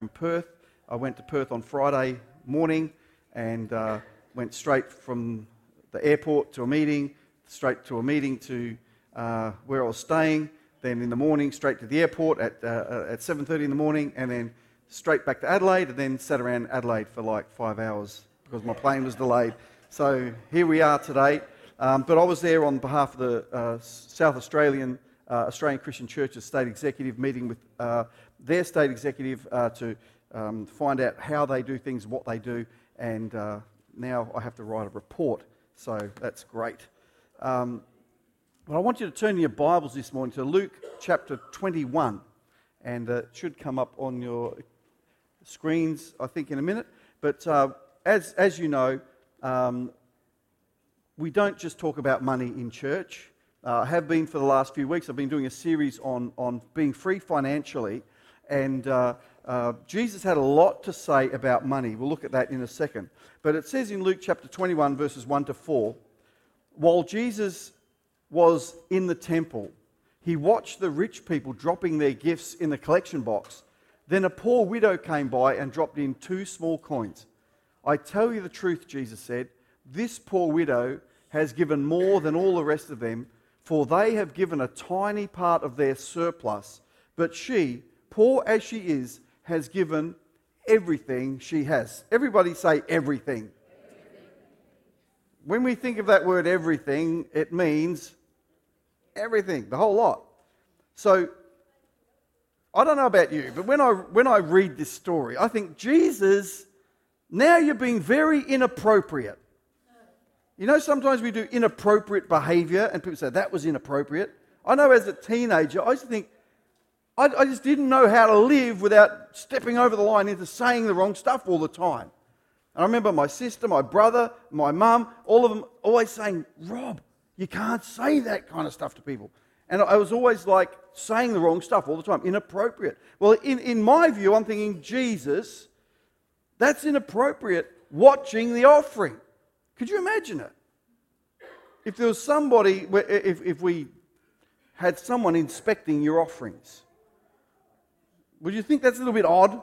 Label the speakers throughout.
Speaker 1: from Perth. I went to Perth on Friday morning and uh, went straight from the airport to a meeting, straight to a meeting to uh, where I was staying. Then in the morning, straight to the airport at, uh, at 7:30 in the morning, and then straight back to Adelaide, and then sat around Adelaide for like five hours because my plane was delayed. So here we are today. Um, but I was there on behalf of the uh, South Australian uh, Australian Christian Church's state executive, meeting with uh, their state executive uh, to um, find out how they do things, what they do, and uh, now I have to write a report. So that's great. Um, but I want you to turn your Bibles this morning to Luke chapter 21, and uh, it should come up on your screens, I think, in a minute. But as, as you know, um, we don't just talk about money in church. Uh, have been for the last few weeks. I've been doing a series on, on being free financially. And uh, uh, Jesus had a lot to say about money. We'll look at that in a second. But it says in Luke chapter 21, verses 1 to 4 while Jesus was in the temple, he watched the rich people dropping their gifts in the collection box. Then a poor widow came by and dropped in two small coins. I tell you the truth, Jesus said, this poor widow has given more than all the rest of them for they have given a tiny part of their surplus, but she, poor as she is, has given everything she has. Everybody say everything. When we think of that word everything, it means everything, the whole lot. So, I don't know about you, but when I, when I read this story, I think, Jesus, now you're being very inappropriate. You know, sometimes we do inappropriate behavior, and people say that was inappropriate. I know as a teenager, I used to think, I, I just didn't know how to live without stepping over the line into saying the wrong stuff all the time. And I remember my sister, my brother, my mum, all of them always saying, Rob, you can't say that kind of stuff to people. And I was always like saying the wrong stuff all the time, inappropriate. Well, in, in my view, I'm thinking, Jesus, that's inappropriate watching the offering. Could you imagine it? If there was somebody, if, if we had someone inspecting your offerings, would you think that's a little bit odd?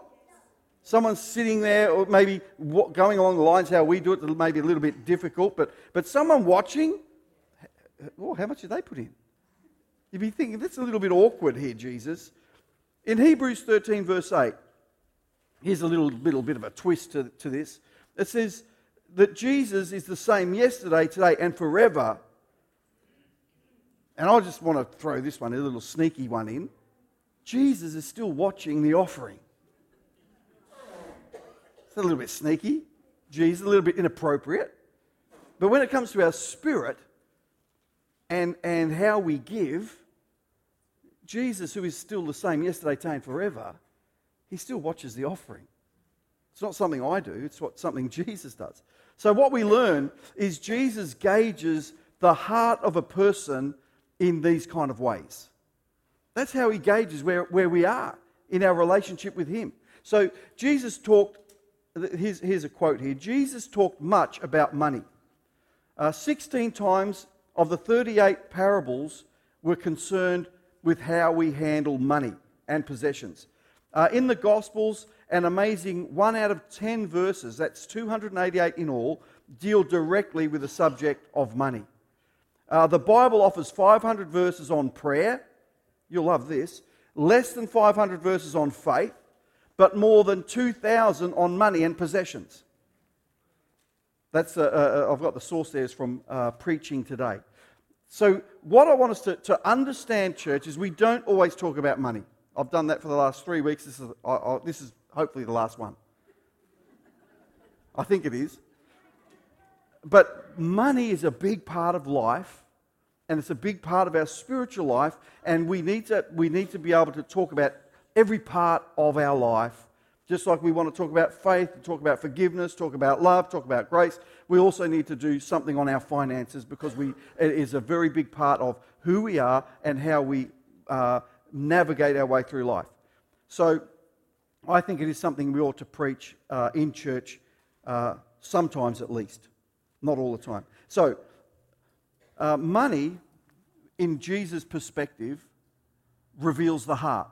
Speaker 1: Someone sitting there, or maybe going along the lines how we do it, maybe a little bit difficult, but, but someone watching, oh, how much did they put in? You'd be thinking, that's a little bit awkward here, Jesus. In Hebrews 13, verse 8, here's a little, little bit of a twist to, to this. It says, that Jesus is the same yesterday, today, and forever. And I just want to throw this one, a little sneaky one in. Jesus is still watching the offering. It's a little bit sneaky. Jesus, a little bit inappropriate. But when it comes to our spirit and, and how we give, Jesus, who is still the same yesterday, today, and forever, he still watches the offering. It's not something I do, it's what something Jesus does. So, what we learn is Jesus gauges the heart of a person in these kind of ways. That's how he gauges where, where we are in our relationship with him. So, Jesus talked, here's, here's a quote here Jesus talked much about money. Uh, 16 times of the 38 parables were concerned with how we handle money and possessions. Uh, in the Gospels, an amazing one out of 10 verses, that's 288 in all, deal directly with the subject of money. Uh, the Bible offers 500 verses on prayer. You'll love this. Less than 500 verses on faith, but more than 2,000 on money and possessions. That's, uh, uh, I've got the source there is from uh, preaching today. So, what I want us to, to understand, church, is we don't always talk about money. I've done that for the last three weeks. This is, I, I, this is hopefully the last one. I think it is. But money is a big part of life, and it's a big part of our spiritual life, and we need to, we need to be able to talk about every part of our life. Just like we want to talk about faith, talk about forgiveness, talk about love, talk about grace, we also need to do something on our finances because we, it is a very big part of who we are and how we uh, navigate our way through life. So, I think it is something we ought to preach uh, in church, uh, sometimes at least, not all the time. So, uh, money, in Jesus' perspective, reveals the heart.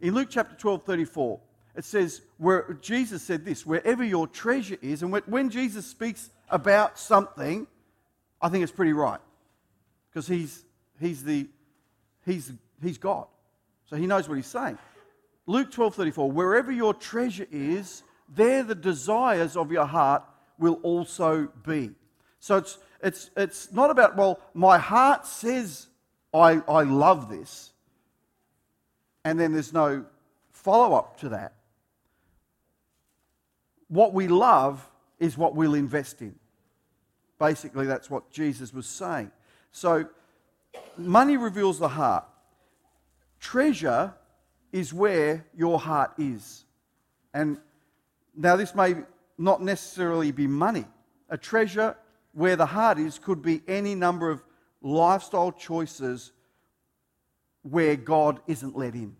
Speaker 1: In Luke chapter 12 34, It says, where Jesus said this, wherever your treasure is, and when Jesus speaks about something, I think it's pretty right. Because he's, he's, the, he's, he's God. So he knows what he's saying. Luke 12 34, wherever your treasure is, there the desires of your heart will also be. So it's, it's, it's not about, well, my heart says I, I love this, and then there's no follow up to that. What we love is what we'll invest in. Basically, that's what Jesus was saying. So, money reveals the heart. Treasure is where your heart is. And now, this may not necessarily be money. A treasure where the heart is could be any number of lifestyle choices where God isn't let in.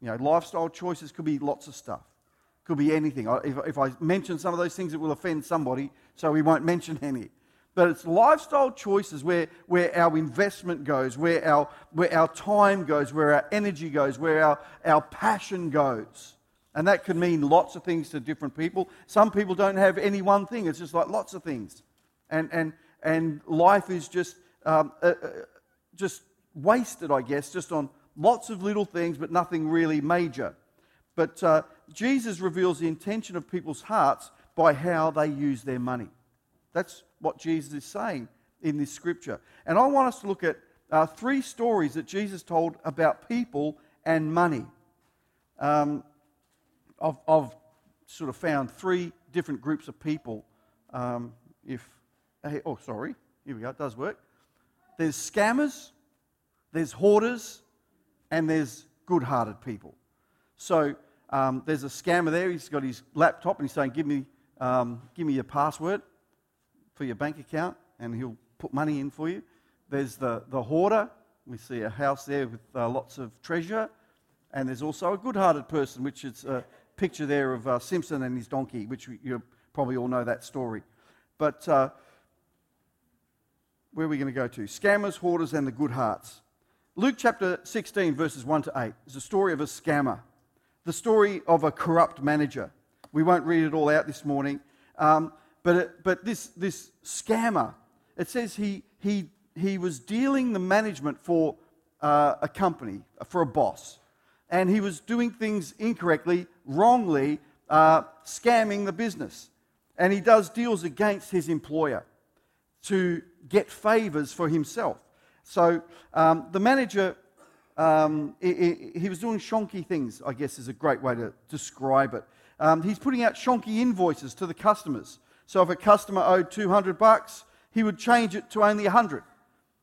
Speaker 1: You know, lifestyle choices could be lots of stuff. Could be anything. If, if I mention some of those things, it will offend somebody, so we won't mention any. But it's lifestyle choices where, where our investment goes, where our, where our time goes, where our energy goes, where our, our passion goes. And that can mean lots of things to different people. Some people don't have any one thing, it's just like lots of things. And, and, and life is just, um, uh, uh, just wasted, I guess, just on lots of little things, but nothing really major. But uh, Jesus reveals the intention of people's hearts by how they use their money. That's what Jesus is saying in this scripture. And I want us to look at uh, three stories that Jesus told about people and money. Um, I've, I've, sort of found three different groups of people. Um, if oh, sorry, here we go. It does work. There's scammers, there's hoarders, and there's good-hearted people. So um, there's a scammer there. He's got his laptop and he's saying, "Give me, um, give me your password for your bank account," and he'll put money in for you. There's the the hoarder. We see a house there with uh, lots of treasure, and there's also a good-hearted person, which is a picture there of uh, Simpson and his donkey, which you probably all know that story. But uh, where are we going to go to? Scammers, hoarders, and the good hearts. Luke chapter 16, verses 1 to 8 is a story of a scammer, the story of a corrupt manager. We won't read it all out this morning, um, but, it, but this, this scammer, it says he, he, he was dealing the management for uh, a company, for a boss, and he was doing things incorrectly, wrongly, uh, scamming the business. And he does deals against his employer to get favors for himself. So um, the manager, um, he, he, was doing shonky things, I guess is a great way to describe it. Um, he's putting out shonky invoices to the customers. So if a customer owed 200 bucks, he would change it to only 100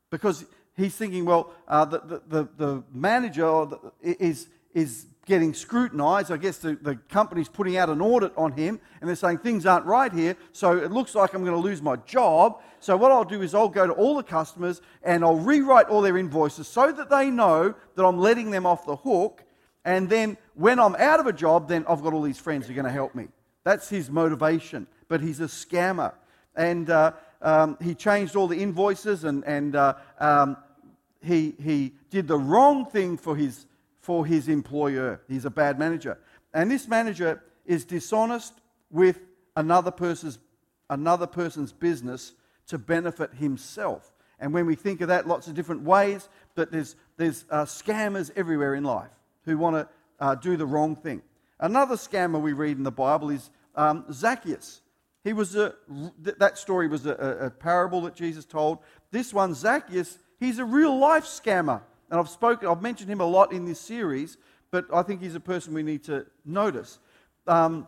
Speaker 1: because he's thinking, well, uh, the, the, the, the, manager is, is getting scrutinized. I guess the, the company's putting out an audit on him and they're saying things aren't right here, so it looks like I'm going to lose my job. So, what I'll do is I'll go to all the customers and I'll rewrite all their invoices so that they know that I'm letting them off the hook. And then when I'm out of a job, then I've got all these friends who are going to help me. That's his motivation. But he's a scammer. And uh, um, he changed all the invoices and, and uh, um, he, he did the wrong thing for his for his employer. He's a bad manager. And this manager is dishonest with another person's, another person's business to benefit himself. And when we think of that, lots of different ways, but there's, there's uh, scammers everywhere in life who want to uh, do the wrong thing. Another scammer we read in the Bible is um, Zacchaeus. He was a, that story was a, a parable that Jesus told. This one, Zacchaeus, he's a real life scammer. And I've spoken, I've mentioned him a lot in this series, but I think he's a person we need to notice. Um,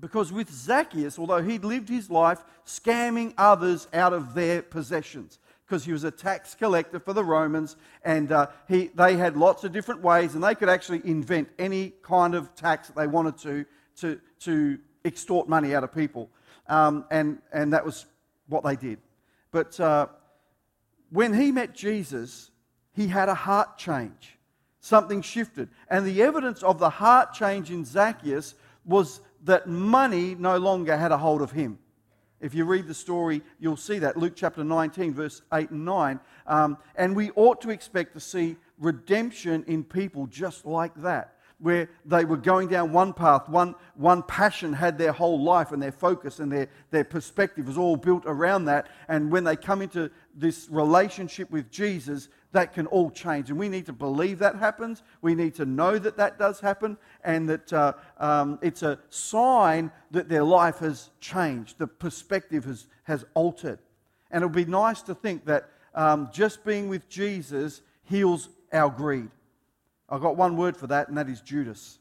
Speaker 1: because with Zacchaeus, although he'd lived his life scamming others out of their possessions, because he was a tax collector for the Romans, and uh, he, they had lots of different ways, and they could actually invent any kind of tax that they wanted to to, to extort money out of people. Um, and, and that was what they did. But uh, when he met Jesus, he had a heart change. Something shifted. And the evidence of the heart change in Zacchaeus was that money no longer had a hold of him. If you read the story, you'll see that. Luke chapter 19, verse 8 and 9. Um, and we ought to expect to see redemption in people just like that. Where they were going down one path, one, one passion had their whole life, and their focus and their, their perspective was all built around that. And when they come into this relationship with Jesus, that can all change. And we need to believe that happens. We need to know that that does happen, and that uh, um, it's a sign that their life has changed, the perspective has, has altered. And it would be nice to think that um, just being with Jesus heals our greed. I've got one word for that, and that is Judas.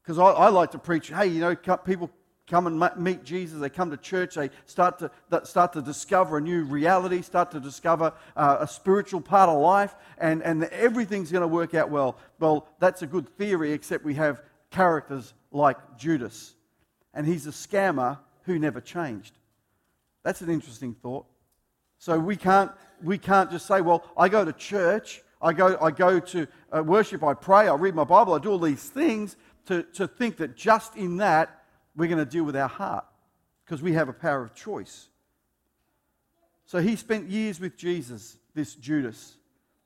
Speaker 1: Because I, I, like to preach, hey, you know, people come and meet Jesus, they come to church, they start to, start to discover a new reality, start to discover uh, a spiritual part of life, and, and everything's going to work out well. Well, that's a good theory, except we have characters like Judas. And he's a scammer who never changed. That's an interesting thought. So we can't, we can't just say, well, I go to church, I go, I go to uh, worship, I pray, I read my Bible, I do all these things to, to think that just in that we're going to deal with our heart because we have a power of choice. So he spent years with Jesus, this Judas,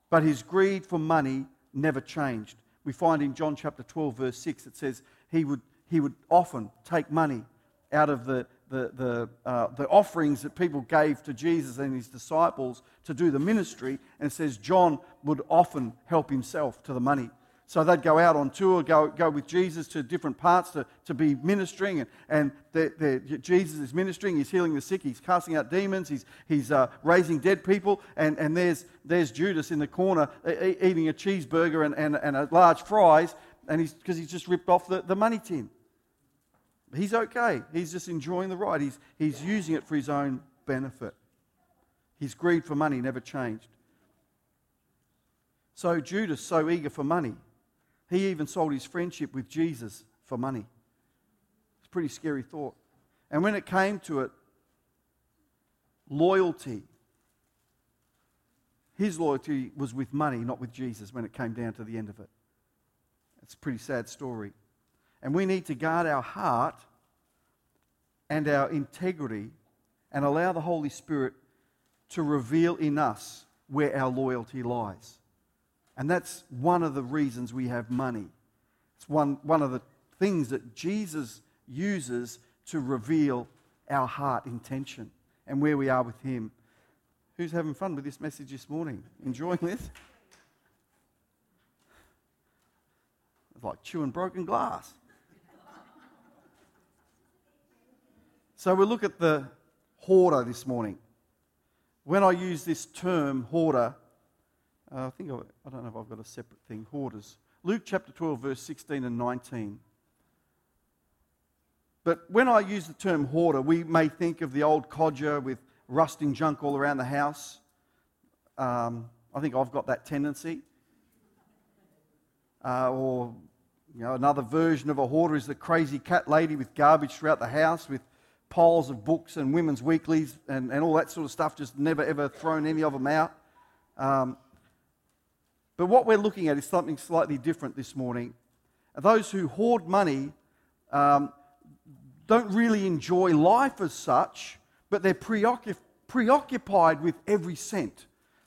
Speaker 1: but his greed for money never changed. We find in John chapter 12, verse 6, it says he would, he would often take money out of the, the, the, uh, the offerings that people gave to Jesus and his disciples to do the ministry. And says John would often help himself to the money. So they'd go out on tour, go, go with Jesus to different parts to, to be ministering. And, and they're, they're, Jesus is ministering, he's healing the sick, he's casting out demons, he's, he's uh, raising dead people. And, and there's, there's Judas in the corner eating a cheeseburger and, and, and a large fries and he's, because he's just ripped off the, the money tin. He's okay. He's just enjoying the ride. He's, he's using it for his own benefit. His greed for money never changed. So Judas, so eager for money, he even sold his friendship with Jesus for money. It's a pretty scary thought. And when it came to it, loyalty, his loyalty was with money, not with Jesus when it came down to the end of it. It's a pretty sad story. And we need to guard our heart and our integrity and allow the Holy Spirit to reveal in us where our loyalty lies. And that's one of the reasons we have money. It's one, one of the things that Jesus uses to reveal our heart intention and where we are with Him. Who's having fun with this message this morning? Enjoying this? It's like chewing broken glass. So we look at the hoarder this morning. When I use this term, hoarder, uh, I think I, I don't know if I've got a separate thing. Hoarders. Luke chapter 12, verse 16 and 19. But when I use the term hoarder, we may think of the old codger with rusting junk all around the house. Um, I think I've got that tendency. Uh, or you know, another version of a hoarder is the crazy cat lady with garbage throughout the house, with piles of books and women's weeklies and, and all that sort of stuff, just never ever thrown any of them out. Um, but what we're looking at is something slightly different this morning. Those who hoard money um, don't really enjoy life as such, but they're preoccup- preoccupied with every cent.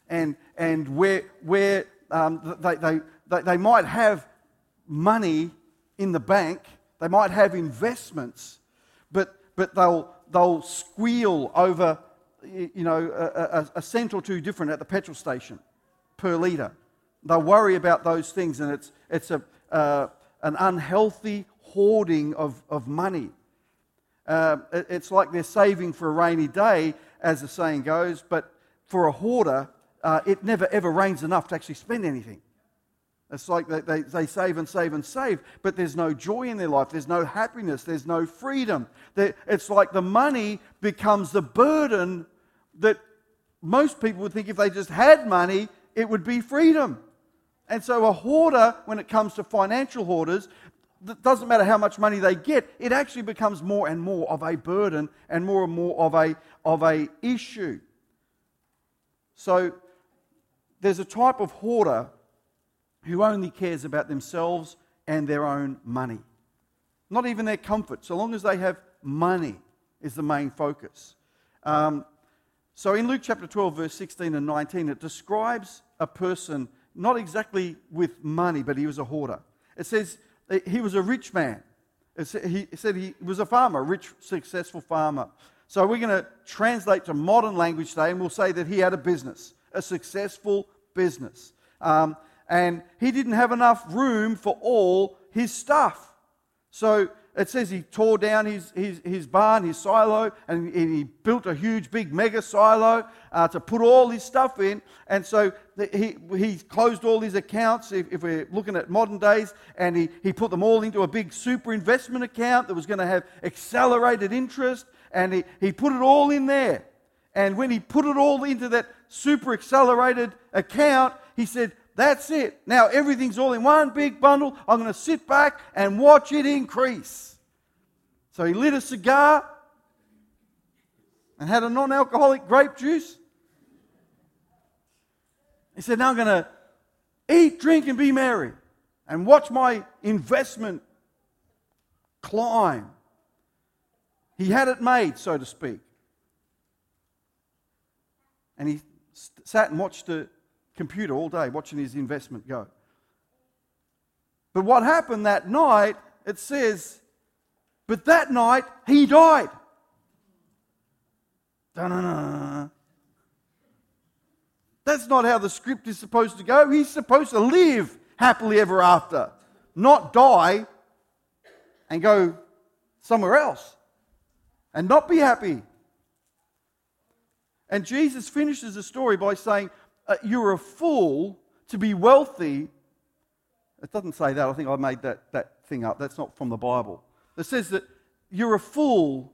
Speaker 1: And, and where, where um, they, they, they, they might have money in the bank, they might have investments, but but they'll, they'll squeal over, you know, a, a, cent or two different at the petrol station per litre. They'll worry about those things, and it's, it's a, uh, an unhealthy hoarding of, of money. Uh, it's like they're saving for a rainy day, as the saying goes, but for a hoarder, uh, it never ever rains enough to actually spend anything. It's like they, they, they, save and save and save, but there's no joy in their life. There's no happiness. There's no freedom. It's like the money becomes the burden that most people would think if they just had money, it would be freedom. And so a hoarder, when it comes to financial hoarders, it doesn't matter how much money they get, it actually becomes more and more of a burden and more and more of a, of a issue. So there's a type of hoarder who only cares about themselves and their own money. Not even their comfort, so long as they have money, is the main focus. Um, so in Luke chapter 12, verse 16 and 19, it describes a person not exactly with money, but he was a hoarder. It says he was a rich man. He said he was a farmer, a rich, successful farmer. So we're going to translate to modern language today, and we'll say that he had a business, a successful business. Um, and he didn't have enough room for all his stuff. So it says he tore down his, his, his barn, his silo, and he built a huge, big mega silo uh, to put all his stuff in. And so the, he, he closed all his accounts, if, if, we're looking at modern days, and he, he put them all into a big super investment account that was going to have accelerated interest. And he, he put it all in there. And when he put it all into that super accelerated account, he said, that's it. Now everything's all in one big bundle. I'm going to sit back and watch it increase. So he lit a cigar and had a non alcoholic grape juice. He said, Now I'm going to eat, drink, and be merry and watch my investment climb. He had it made, so to speak. And he sat and watched the computer all day watching his investment go. But what happened that night, it says, but that night he died. Da-na-na. That's not how the script is supposed to go. He's supposed to live happily ever after, not die and go somewhere else and not be happy. And Jesus finishes the story by saying, uh, You're a fool to be wealthy. It doesn't say that. I think I made that, that thing up. That's not from the Bible. It says that you're a fool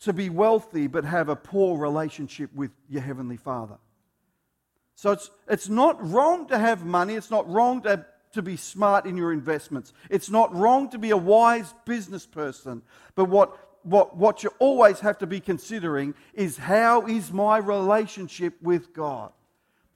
Speaker 1: to be wealthy but have a poor relationship with your Heavenly Father. So it's, it's not wrong to have money. It's not wrong to, to be smart in your investments. It's not wrong to be a wise business person. But what what, what you always have to be considering is how is my relationship with God?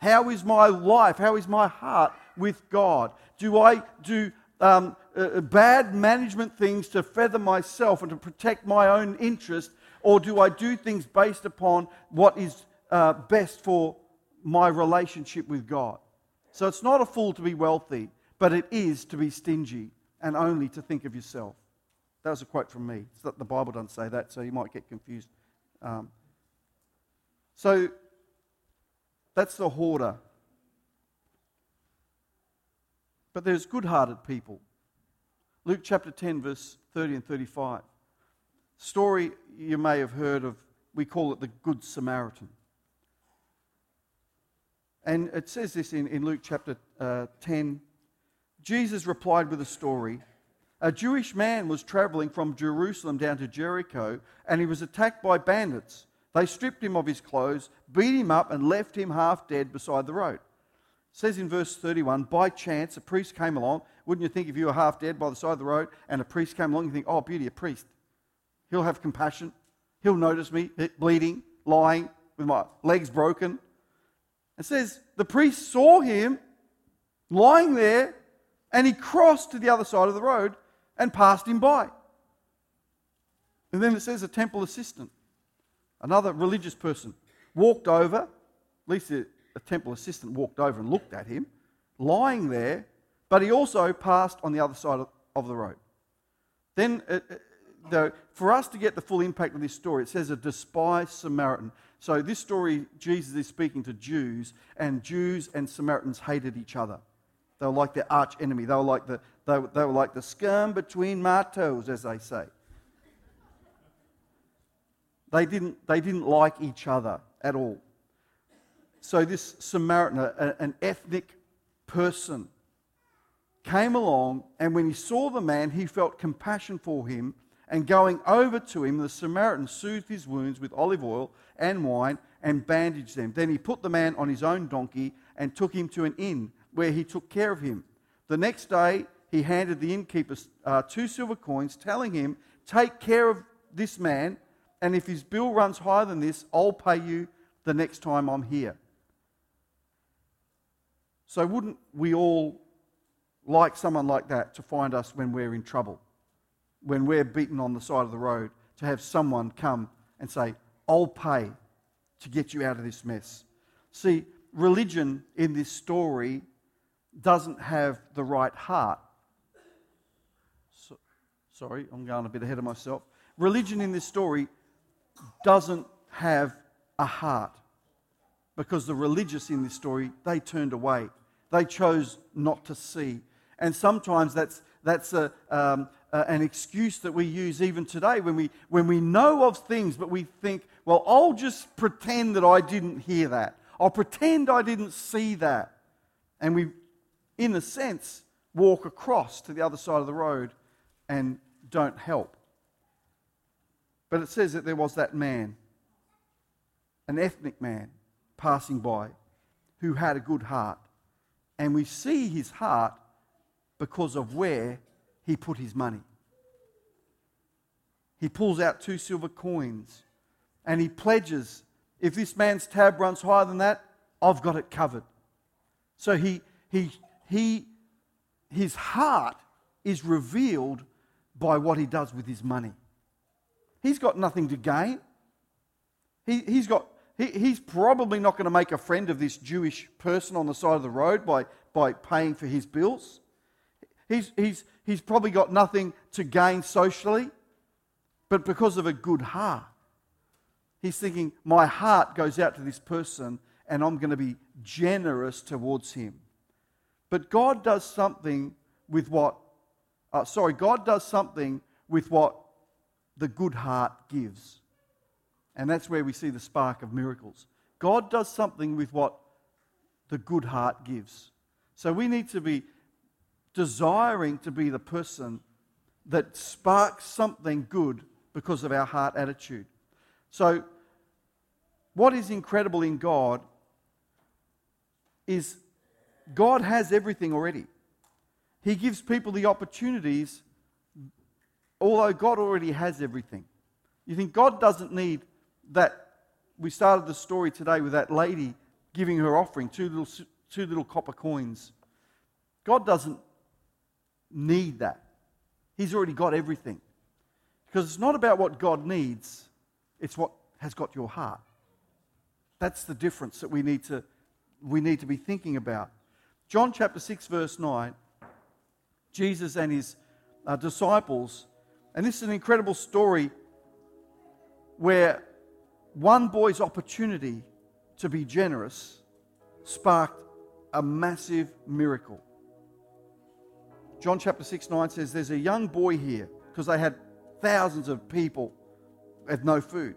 Speaker 1: How is my life? How is my heart with God? Do I do um, uh, bad management things to feather myself and to protect my own interest, or do I do things based upon what is uh, best for my relationship with God? So it's not a fool to be wealthy, but it is to be stingy and only to think of yourself. That was a quote from me. It's that the Bible doesn't say that, so you might get confused. Um, so that's the hoarder. But there's good hearted people. Luke chapter 10, verse 30 and 35. Story you may have heard of, we call it the Good Samaritan. And it says this in, in Luke chapter uh, 10. Jesus replied with a story a Jewish man was traveling from Jerusalem down to Jericho and he was attacked by bandits. They stripped him of his clothes, beat him up, and left him half dead beside the road. It says in verse 31 By chance, a priest came along. Wouldn't you think if you were half dead by the side of the road and a priest came along, you think, oh, beauty, a priest. He'll have compassion. He'll notice me eh, bleeding, lying, with my legs broken. It says the priest saw him lying there and he crossed to the other side of the road and passed him by. And then it says a temple assistant, another religious person, walked over, at least a, a temple assistant walked over and looked at him, lying there, but he also passed on the other side of, of the road. Then, uh, uh for us to get the full impact of this story, it says a despised Samaritan. So, this story, Jesus is speaking to Jews, and Jews and Samaritans hated each other. They were like their arch enemy. They were like the, they, they were like the scum between my toes, as they say. They didn't, they didn't like each other at all. So, this Samaritan, a, an ethnic person, came along, and when he saw the man, he felt compassion for him. And going over to him, the Samaritan soothed his wounds with olive oil and wine and bandaged them. Then he put the man on his own donkey and took him to an inn where he took care of him. The next day, he handed the innkeeper uh, two silver coins, telling him, Take care of this man, and if his bill runs higher than this, I'll pay you the next time I'm here. So, wouldn't we all like someone like that to find us when we're in trouble, when we're beaten on the side of the road, to have someone come and say, I'll pay to get you out of this mess? See, religion in this story doesn't have the right heart sorry, I'm going a bit ahead of myself. Religion in this story doesn't have a heart because the religious in this story, they turned away. They chose not to see. And sometimes that's, that's a, um, an excuse that we use even today when we, when we know of things, but we think, well, I'll just pretend that I didn't hear that. I'll pretend I didn't see that. And we, in a sense, walk across to the other side of the road and don't help. But it says that there was that man, an ethnic man, passing by who had a good heart. And we see his heart because of where he put his money. He pulls out two silver coins and he pledges if this man's tab runs higher than that, I've got it covered. So he, he, he, his heart is revealed by what he does with his money. He's got nothing to gain. He, he's, got, he, he's probably not going to make a friend of this Jewish person on the side of the road by, by paying for his bills. He's, he's, he's probably got nothing to gain socially, but because of a good heart, he's thinking, My heart goes out to this person and I'm going to be generous towards him. But God does something with what, uh, sorry, God does something with what the good heart gives. And that's where we see the spark of miracles. God does something with what the good heart gives. So we need to be desiring to be the person that sparks something good because of our heart attitude. So, what is incredible in God is God has everything already. He gives people the opportunities, although God already has everything. You think God doesn't need that? We started the story today with that lady giving her offering, two little, two little copper coins. God doesn't need that. He's already got everything. Because it's not about what God needs, it's what has got your heart. That's the difference that we need to, we need to be thinking about. John chapter 6, verse 9, Jesus and his uh, disciples, and this is an incredible story where one boy's opportunity to be generous sparked a massive miracle. John chapter 6 9 says, There's a young boy here, because they had thousands of people with no food.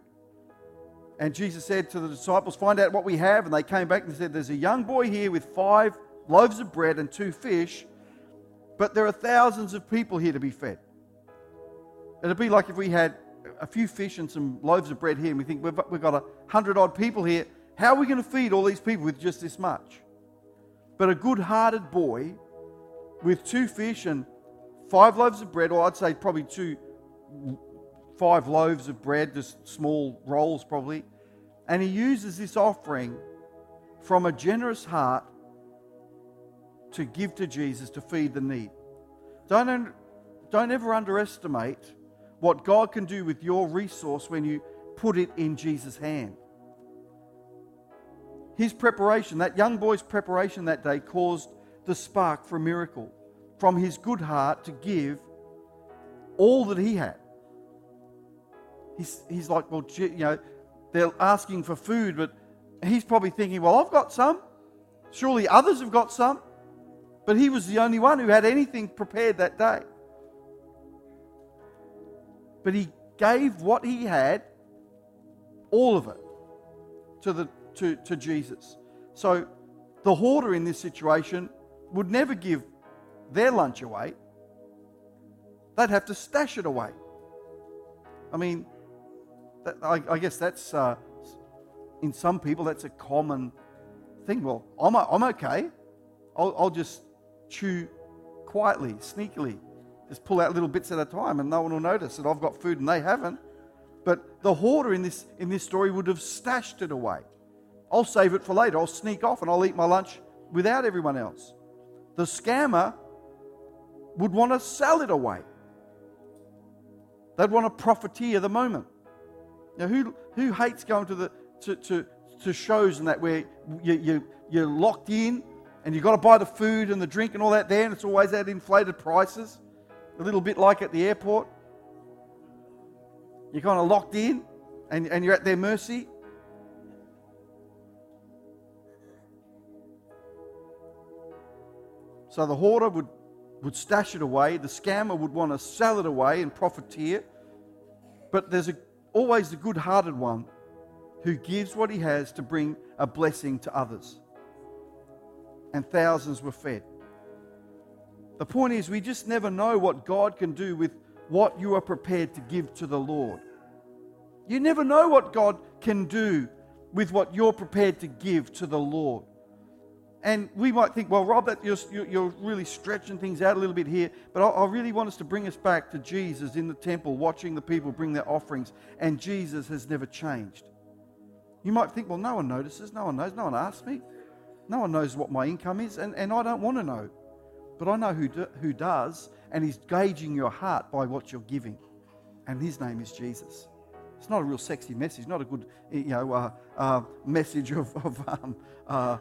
Speaker 1: And Jesus said to the disciples, Find out what we have. And they came back and said, There's a young boy here with five loaves of bread and two fish, but there are thousands of people here to be fed. It'd be like if we had a few fish and some loaves of bread here, and we think we've, we've got a hundred odd people here. How are we going to feed all these people with just this much? But a good hearted boy with two fish and five loaves of bread, or I'd say probably two, five loaves of bread, just small rolls probably. And he uses this offering from a generous heart to give to Jesus to feed the need. Don't, don't ever underestimate what God can do with your resource when you put it in Jesus' hand. His preparation, that young boy's preparation that day, caused the spark for a miracle from his good heart to give all that he had. He's, he's like, well, you know, they're asking for food, but he's probably thinking, well, I've got some. Surely others have got some. But he was the only one who had anything prepared that day. But he gave what he had, all of it, to, the, to, to Jesus. So the hoarder in this situation would never give their lunch away, they'd have to stash it away. I mean, that, I, I, guess that's, uh, in some people, that's a common thing. Well, I'm, I'm okay. I'll, I'll just chew quietly, sneakily, just pull out little bits at a time, and no one will notice that I've got food and they haven't. But the hoarder in this, in this story would have stashed it away. I'll save it for later. I'll sneak off and I'll eat my lunch without everyone else. The scammer would want to sell it away. They'd want to profiteer the moment. Now, who, who hates going to, the, to, to, to shows and that where you, you, you're locked in and you've got to buy the food and the drink and all that there, and it's always at inflated prices? A little bit like at the airport. You're kind of locked in and, and you're at their mercy. So the hoarder would, would stash it away, the scammer would want to sell it away and profiteer. But there's a, always the good hearted one who gives what he has to bring a blessing to others. And thousands were fed. The point is, we just never know what God can do with what you are prepared to give to the Lord. You never know what God can do with what you're prepared to give to the Lord. And we might think, well, Rob, that you're, you're really stretching things out a little bit here. But I, I really want us to bring us back to Jesus in the temple, watching the people bring their offerings. And Jesus has never changed. You might think, well, no one notices, no one knows, no one asks me. No one knows what my income is, and, and I don't want to know. But I know who, do, who does, and he's gauging your heart by what you're giving. And his name is Jesus. It's not a real sexy message, not a good you know, uh, uh, message of, of um, uh,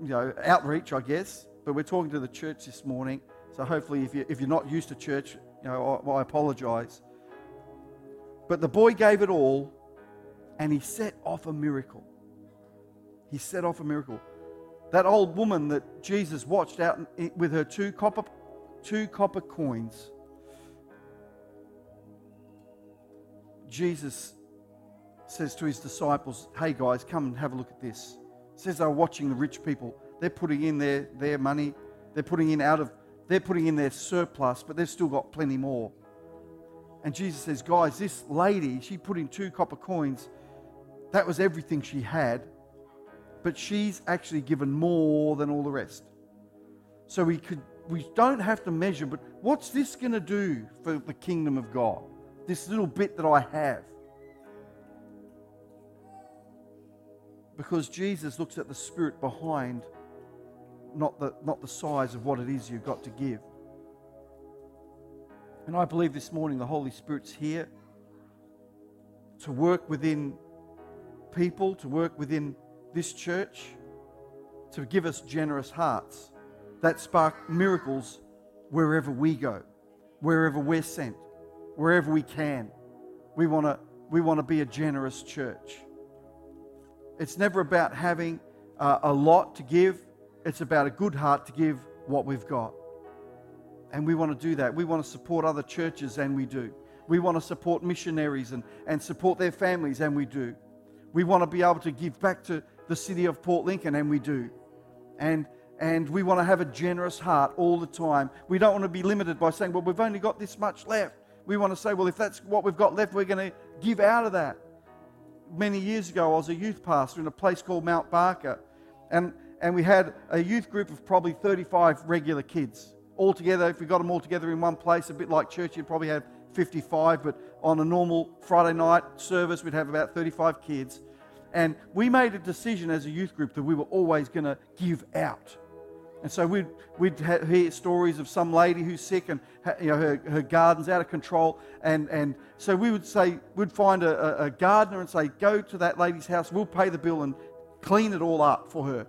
Speaker 1: you know, outreach, I guess. But we're talking to the church this morning. So hopefully, if, you, if you're not used to church, you know, I, I apologize. But the boy gave it all and he set off a miracle. He set off a miracle. That old woman that Jesus watched out with her two copper, two copper coins, Jesus says to his disciples, Hey guys, come and have a look at this says they're watching the rich people. They're putting in their, their money. They're putting in out of they're putting in their surplus, but they've still got plenty more. And Jesus says, guys, this lady, she put in two copper coins. That was everything she had. But she's actually given more than all the rest. So we could we don't have to measure, but what's this going to do for the kingdom of God? This little bit that I have. Because Jesus looks at the spirit behind, not the, not the size of what it is you've got to give. And I believe this morning the Holy Spirit's here to work within people, to work within this church, to give us generous hearts that spark miracles wherever we go, wherever we're sent, wherever we can. We want to we want to be a generous church. It's never about having uh, a lot to give, it's about a good heart to give what we've got. And we want to do that. We want to support other churches, and we do. We want to support missionaries and, and support their families, and we do. We want to be able to give back to the city of Port Lincoln, and we do. And, and we want to have a generous heart all the time. We don't want to be limited by saying, well, we've only got this much left. We want to say, well, if that's what we've got left, we're going to give out of that many years ago, I was a youth pastor in a place called Mount Barker. And, and we had a youth group of probably 35 regular kids. All together, if we got them all together in one place, a bit like church, you'd probably have 55. But on a normal Friday night service, we'd have about 35 kids. And we made a decision as a youth group that we were always going to give out. And so we'd, we'd hear stories of some lady who's sick and you know, her, her garden's out of control. And, and so we would say, we'd find a, a gardener and say, go to that lady's house, we'll pay the bill and clean it all up for her.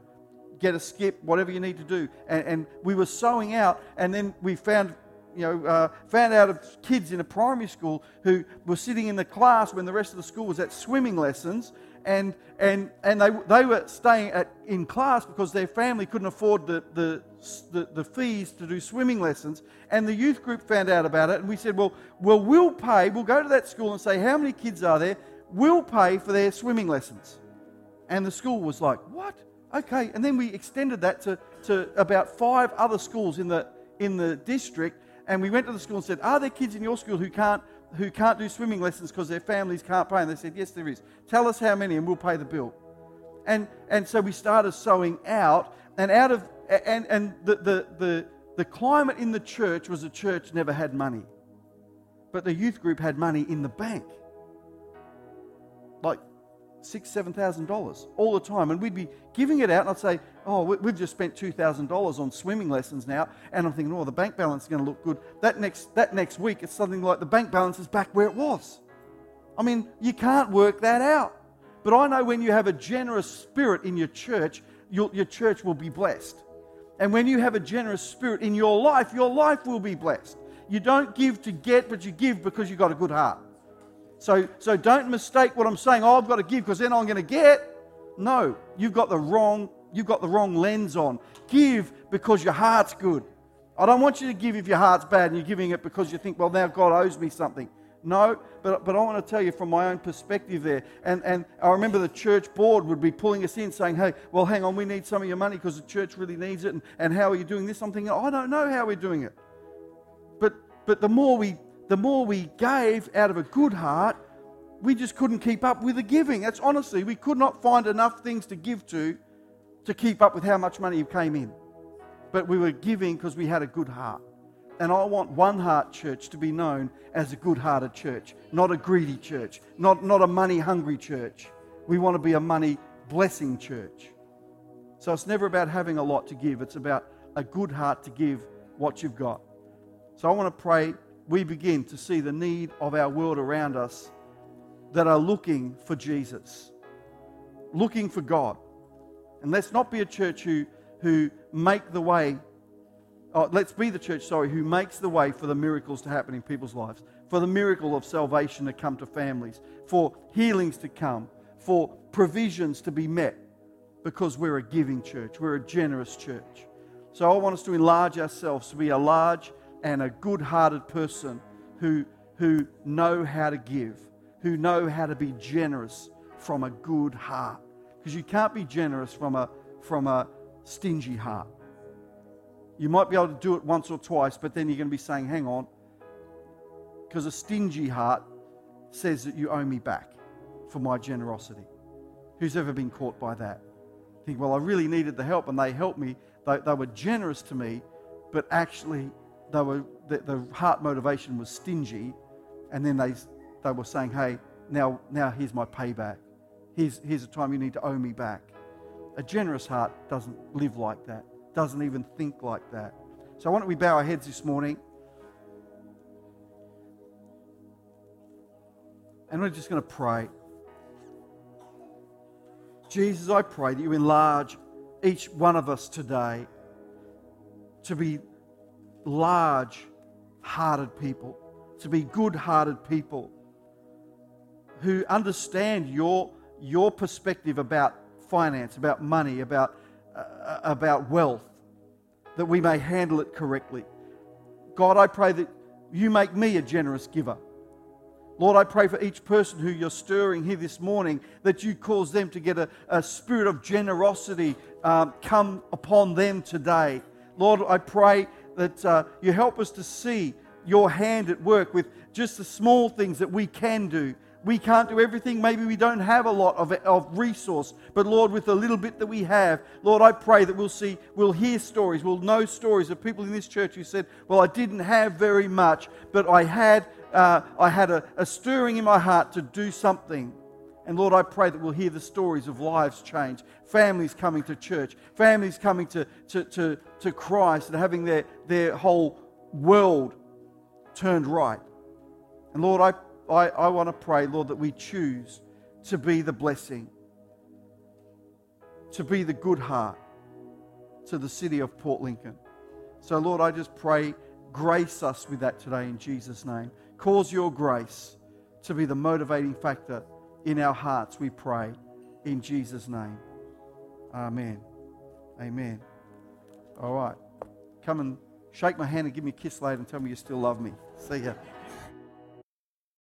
Speaker 1: Get a skip, whatever you need to do. And, and we were sowing out, and then we found you know, uh, found out of kids in a primary school who were sitting in the class when the rest of the school was at swimming lessons, and, and, and they, they were staying at, in class because their family couldn't afford the, the, the, the, fees to do swimming lessons. And the youth group found out about it, and we said, well, well, we'll pay, we'll go to that school and say, how many kids are there? We'll pay for their swimming lessons. And the school was like, what? Okay. And then we extended that to, to about five other schools in the, in the district. And we went to the school and said, Are there kids in your school who can't who can't do swimming lessons because their families can't pay? And they said, Yes, there is. Tell us how many and we'll pay the bill. And, and so we started sowing out, and out of and, and the, the, the, the climate in the church was the church never had money. But the youth group had money in the bank. Like six, seven thousand dollars all the time. And we'd be giving it out, and I'd say, Oh, we've just spent two thousand dollars on swimming lessons now. And I'm thinking, Oh, the bank balance is going to look good. That next that next week, it's something like the bank balance is back where it was. I mean, you can't work that out. But I know when you have a generous spirit in your church, your, your church will be blessed. And when you have a generous spirit in your life, your life will be blessed. You don't give to get, but you give because you've got a good heart. So, so don't mistake what I'm saying. Oh, I've got to give because then I'm going to get. No, you've got the wrong you've got the wrong lens on. Give because your heart's good. I don't want you to give if your heart's bad and you're giving it because you think, well, now God owes me something. No, but, but I want to tell you from my own perspective there. And, and I remember the church board would be pulling us in saying, hey, well, hang on, we need some of your money because the church really needs it. And, and how are you doing this? I'm thinking, I don't know how we're doing it. But, but the, more we, the more we gave out of a good heart, we just couldn't keep up with the giving. That's honestly, we could not find enough things to give to to keep up with how much money came in. But we were giving because we had a good heart. And I want One Heart Church to be known as a good hearted church, not a greedy church, not, not a money hungry church. We want to be a money blessing church. So it's never about having a lot to give, it's about a good heart to give what you've got. So I want to pray we begin to see the need of our world around us that are looking for Jesus, looking for God. And let's not be a church who, who make the way Oh, let's be the church, sorry, who makes the way for the miracles to happen in people's lives, for the miracle of salvation to come to families, for healings to come, for provisions to be met, because we're a giving church, we're a generous church. So I want us to enlarge ourselves to be a large and a good hearted person who, who know how to give, who know how to be generous from a good heart. Because you can't be generous from a, from a stingy heart. You might be able to do it once or twice, but then you're going to be saying, hang on, because a stingy heart says that you owe me back for my generosity. Who's ever been caught by that? Think, well, I really needed the help, and they helped me. They, they were generous to me, but actually, they were, the, the heart motivation was stingy, and then they, they were saying, hey, now, now here's my payback. Here's, here's a time you need to owe me back. A generous heart doesn't live like that doesn't even think like that. So, why don't we bow our heads this morning? And we're just going to pray. Jesus, I pray that you enlarge each one of us today to be large hearted people, to be good hearted people who understand your, your perspective about finance, about money, about uh, about wealth, that we may handle it correctly. God, I pray that you make me a generous giver. Lord, I pray for each person who you're stirring here this morning that you cause them to get a, a spirit of generosity um, come upon them today. Lord, I pray that uh, you help us to see your hand at work with just the small things that we can do we can't do everything. Maybe we don't have a lot of, of resource. But Lord, with the little bit that we have, Lord, I pray that we'll see, we'll hear stories, we'll know stories of people in this church who said, Well, I didn't have very much, but I had, uh, I had a, a stirring in my heart to do something. And Lord, I pray that we'll hear the stories of lives change, families coming to church, families coming to, to, to, to Christ and having their, their whole world turned right. And Lord, I I, I want to pray, Lord, that we choose to be the blessing, to be the good heart to the city of Port Lincoln. So, Lord, I just pray, grace us with that today in Jesus' name. Cause your grace to be the motivating factor in our hearts, we pray, in Jesus' name. Amen. Amen. All right. Come and shake my hand and give me a kiss later and tell me you still love me. See ya.